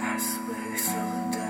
I swear someday.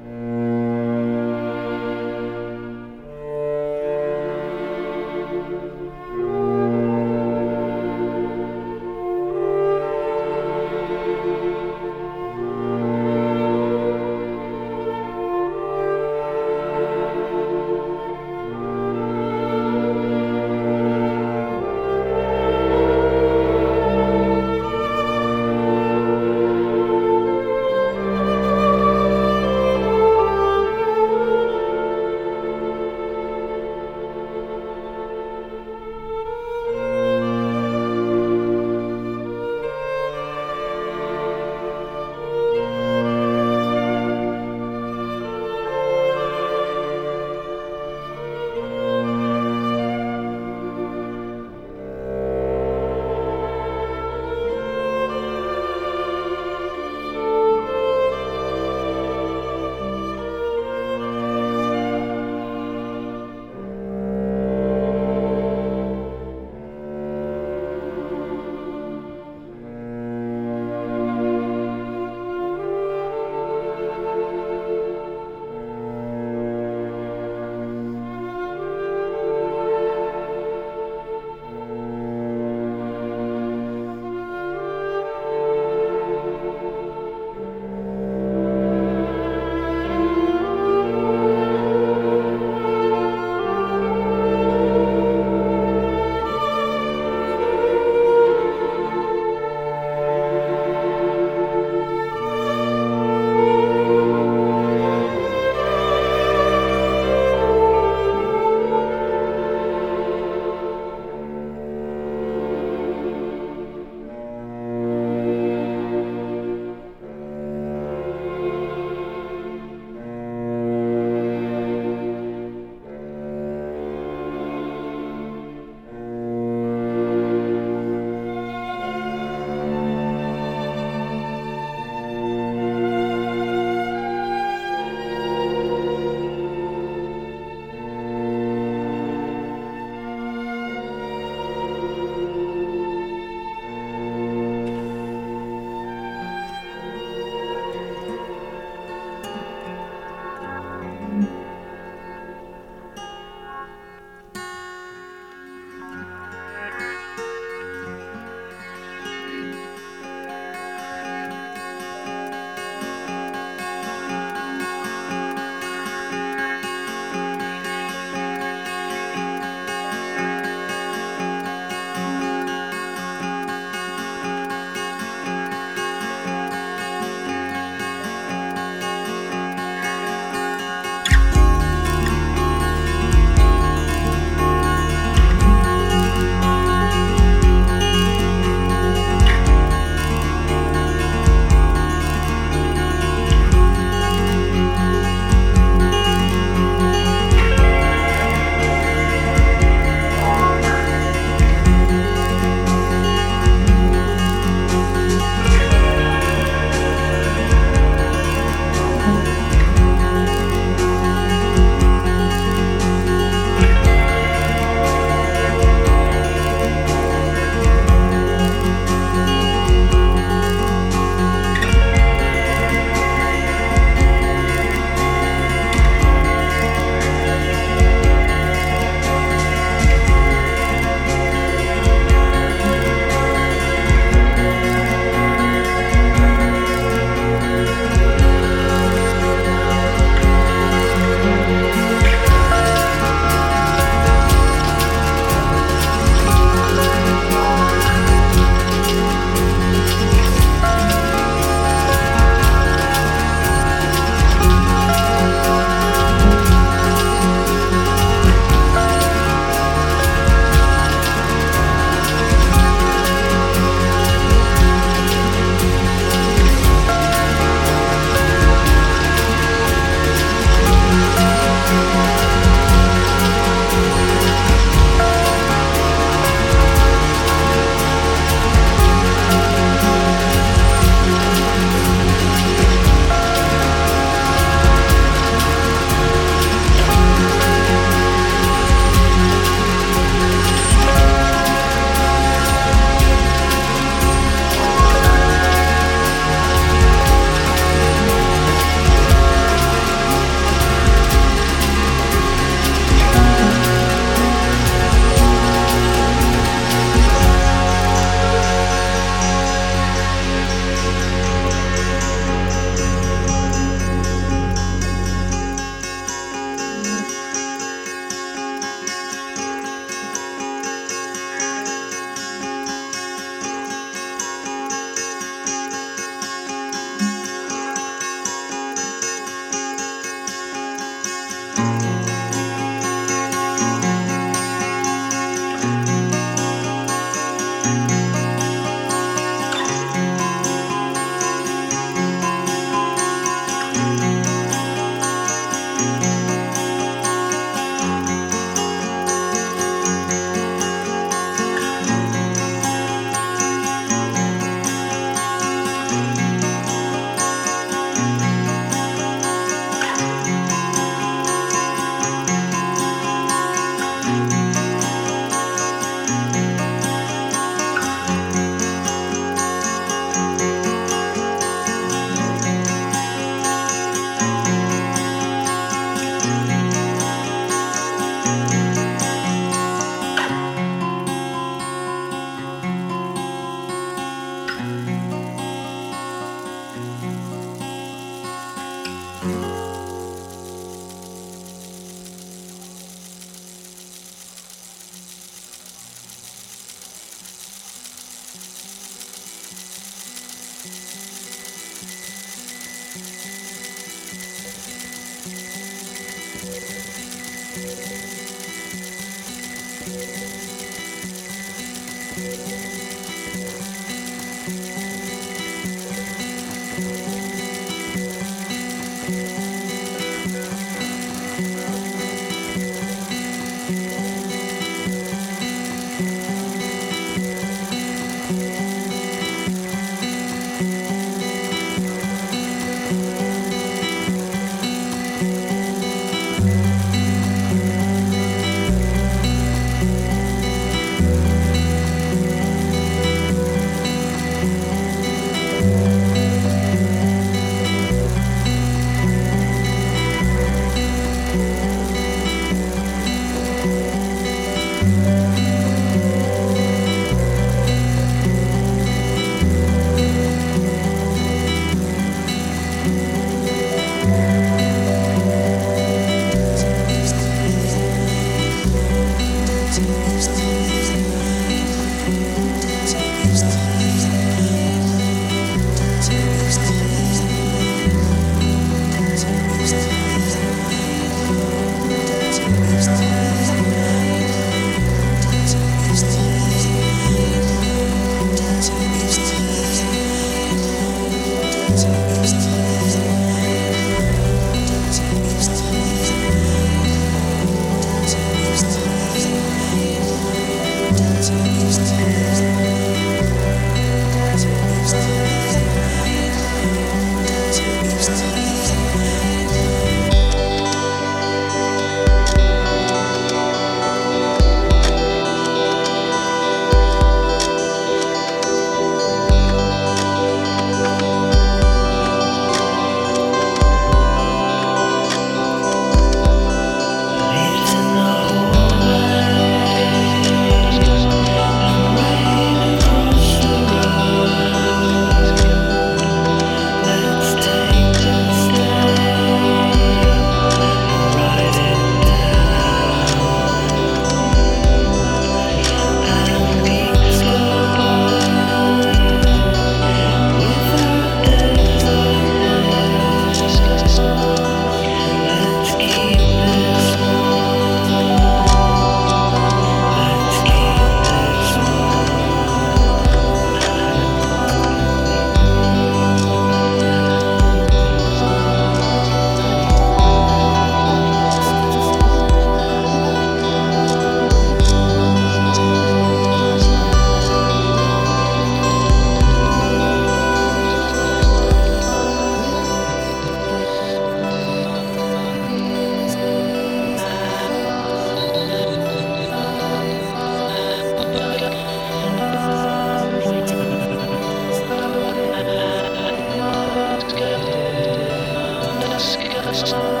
Podcast.